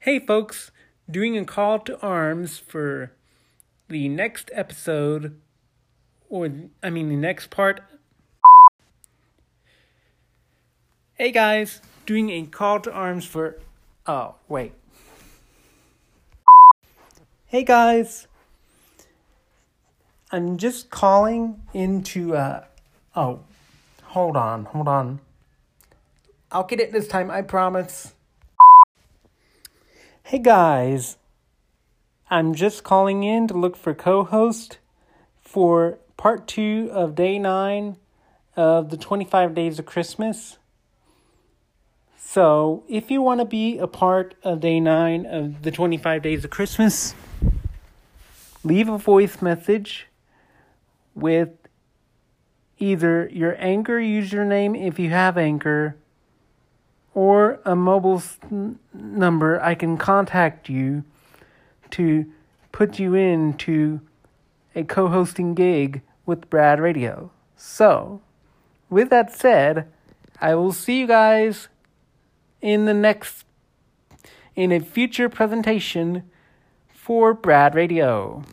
Hey, folks, doing a call to arms for the next episode, or I mean, the next part. Hey, guys, doing a call to arms for. Oh, wait. Hey, guys. I'm just calling into. Uh, oh, hold on, hold on. I'll get it this time, I promise. Hey guys, I'm just calling in to look for co host for part two of day nine of the 25 Days of Christmas. So, if you want to be a part of day nine of the 25 Days of Christmas, leave a voice message with either your Anchor username if you have Anchor or a mobile number, I can contact you to put you into a co hosting gig with Brad Radio. So, with that said, I will see you guys in the next, in a future presentation for Brad Radio.